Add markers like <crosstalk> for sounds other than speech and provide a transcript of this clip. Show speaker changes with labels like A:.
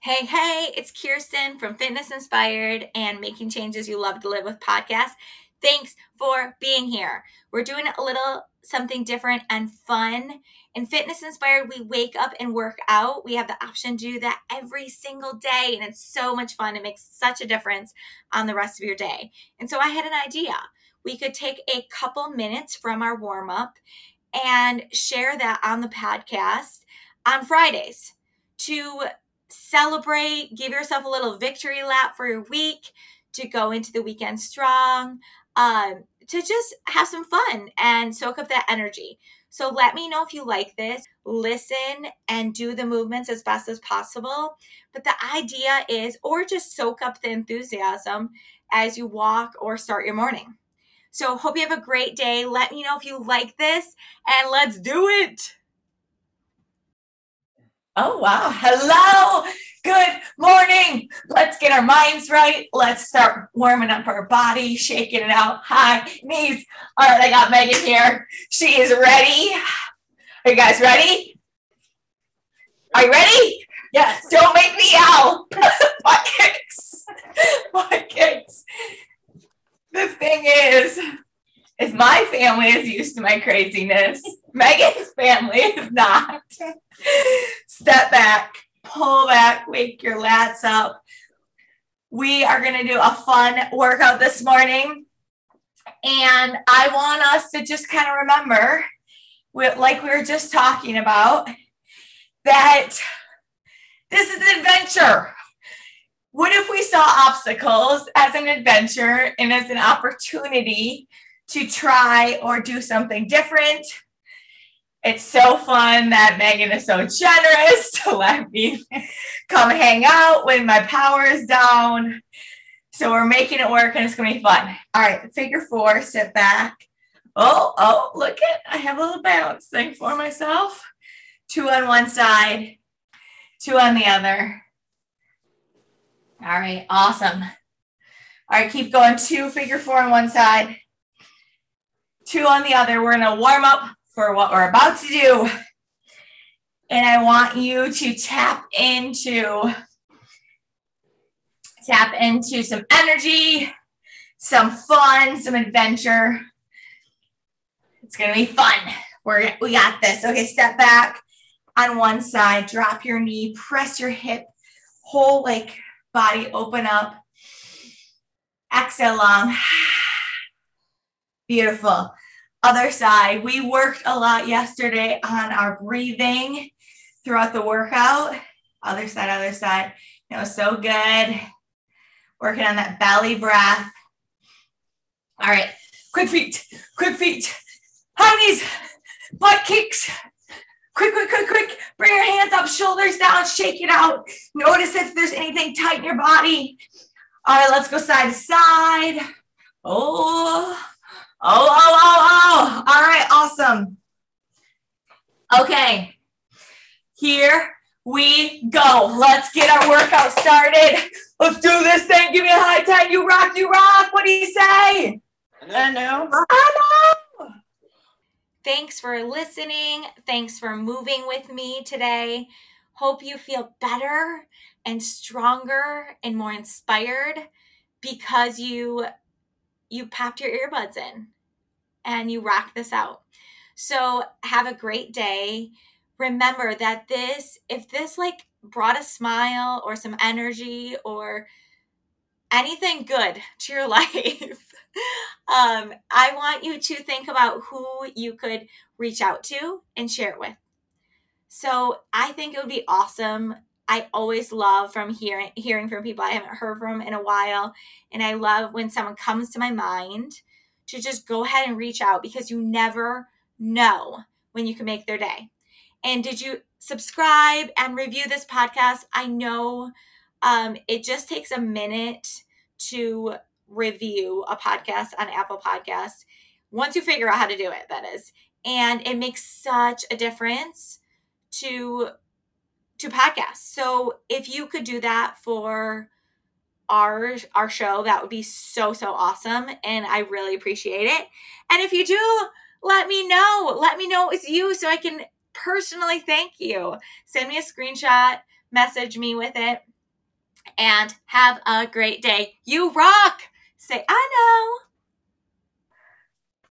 A: Hey, hey, it's Kirsten from Fitness Inspired and Making Changes You Love to Live with podcast. Thanks for being here. We're doing a little something different and fun. In Fitness Inspired, we wake up and work out. We have the option to do that every single day, and it's so much fun. It makes such a difference on the rest of your day. And so I had an idea. We could take a couple minutes from our warm up and share that on the podcast on Fridays to celebrate, give yourself a little victory lap for your week, to go into the weekend strong, um, to just have some fun and soak up that energy. So let me know if you like this. Listen and do the movements as best as possible. But the idea is, or just soak up the enthusiasm as you walk or start your morning. So hope you have a great day. Let me know if you like this and let's do it.
B: Oh, wow. Hello. Good morning. Let's get our minds right. Let's start warming up our body, shaking it out. Hi, knees. All right, I got Megan here. She is ready. Are you guys ready? Are you ready? Yes. Don't make me yell. <laughs> Butt kicks. Butt kicks. The thing is, is my family is used to my craziness. Megan's family is not. Step back, pull back, wake your lats up. We are going to do a fun workout this morning. And I want us to just kind of remember, like we were just talking about, that this is an adventure. What if we saw obstacles as an adventure and as an opportunity to try or do something different? It's so fun that Megan is so generous <laughs> to let me come hang out when my power is down. So we're making it work and it's gonna be fun. All right, figure four, sit back. Oh, oh, look at I have a little balance thing for myself. Two on one side, two on the other. All right, awesome. All right, keep going. Two figure four on one side, two on the other. We're gonna warm up for what we're about to do. And I want you to tap into tap into some energy, some fun, some adventure. It's going to be fun. We're we got this. Okay, step back on one side, drop your knee, press your hip, whole like body open up. Exhale long. <sighs> Beautiful. Other side, we worked a lot yesterday on our breathing throughout the workout. Other side, other side. It was so good. Working on that belly breath. All right, quick feet, quick feet, high knees, butt kicks. Quick, quick, quick, quick. Bring your hands up, shoulders down, shake it out. Notice if there's anything tight in your body. All right, let's go side to side. Oh, Oh, oh, oh, oh. All right, awesome. Okay, here we go. Let's get our workout started. Let's do this thing. Give me a high ten. You rock, you rock. What do you say?
C: I know.
B: I know.
A: Thanks for listening. Thanks for moving with me today. Hope you feel better and stronger and more inspired because you you popped your earbuds in and you rock this out. So have a great day. Remember that this, if this like brought a smile or some energy or anything good to your <laughs> life, um, I want you to think about who you could reach out to and share it with. So I think it would be awesome I always love from hearing hearing from people I haven't heard from in a while. And I love when someone comes to my mind to just go ahead and reach out because you never know when you can make their day. And did you subscribe and review this podcast? I know um, it just takes a minute to review a podcast on Apple Podcasts once you figure out how to do it, that is. And it makes such a difference to to podcasts. So if you could do that for our our show, that would be so so awesome and I really appreciate it. And if you do, let me know. Let me know it's you so I can personally thank you. Send me a screenshot, message me with it, and have a great day. You rock. Say, I know.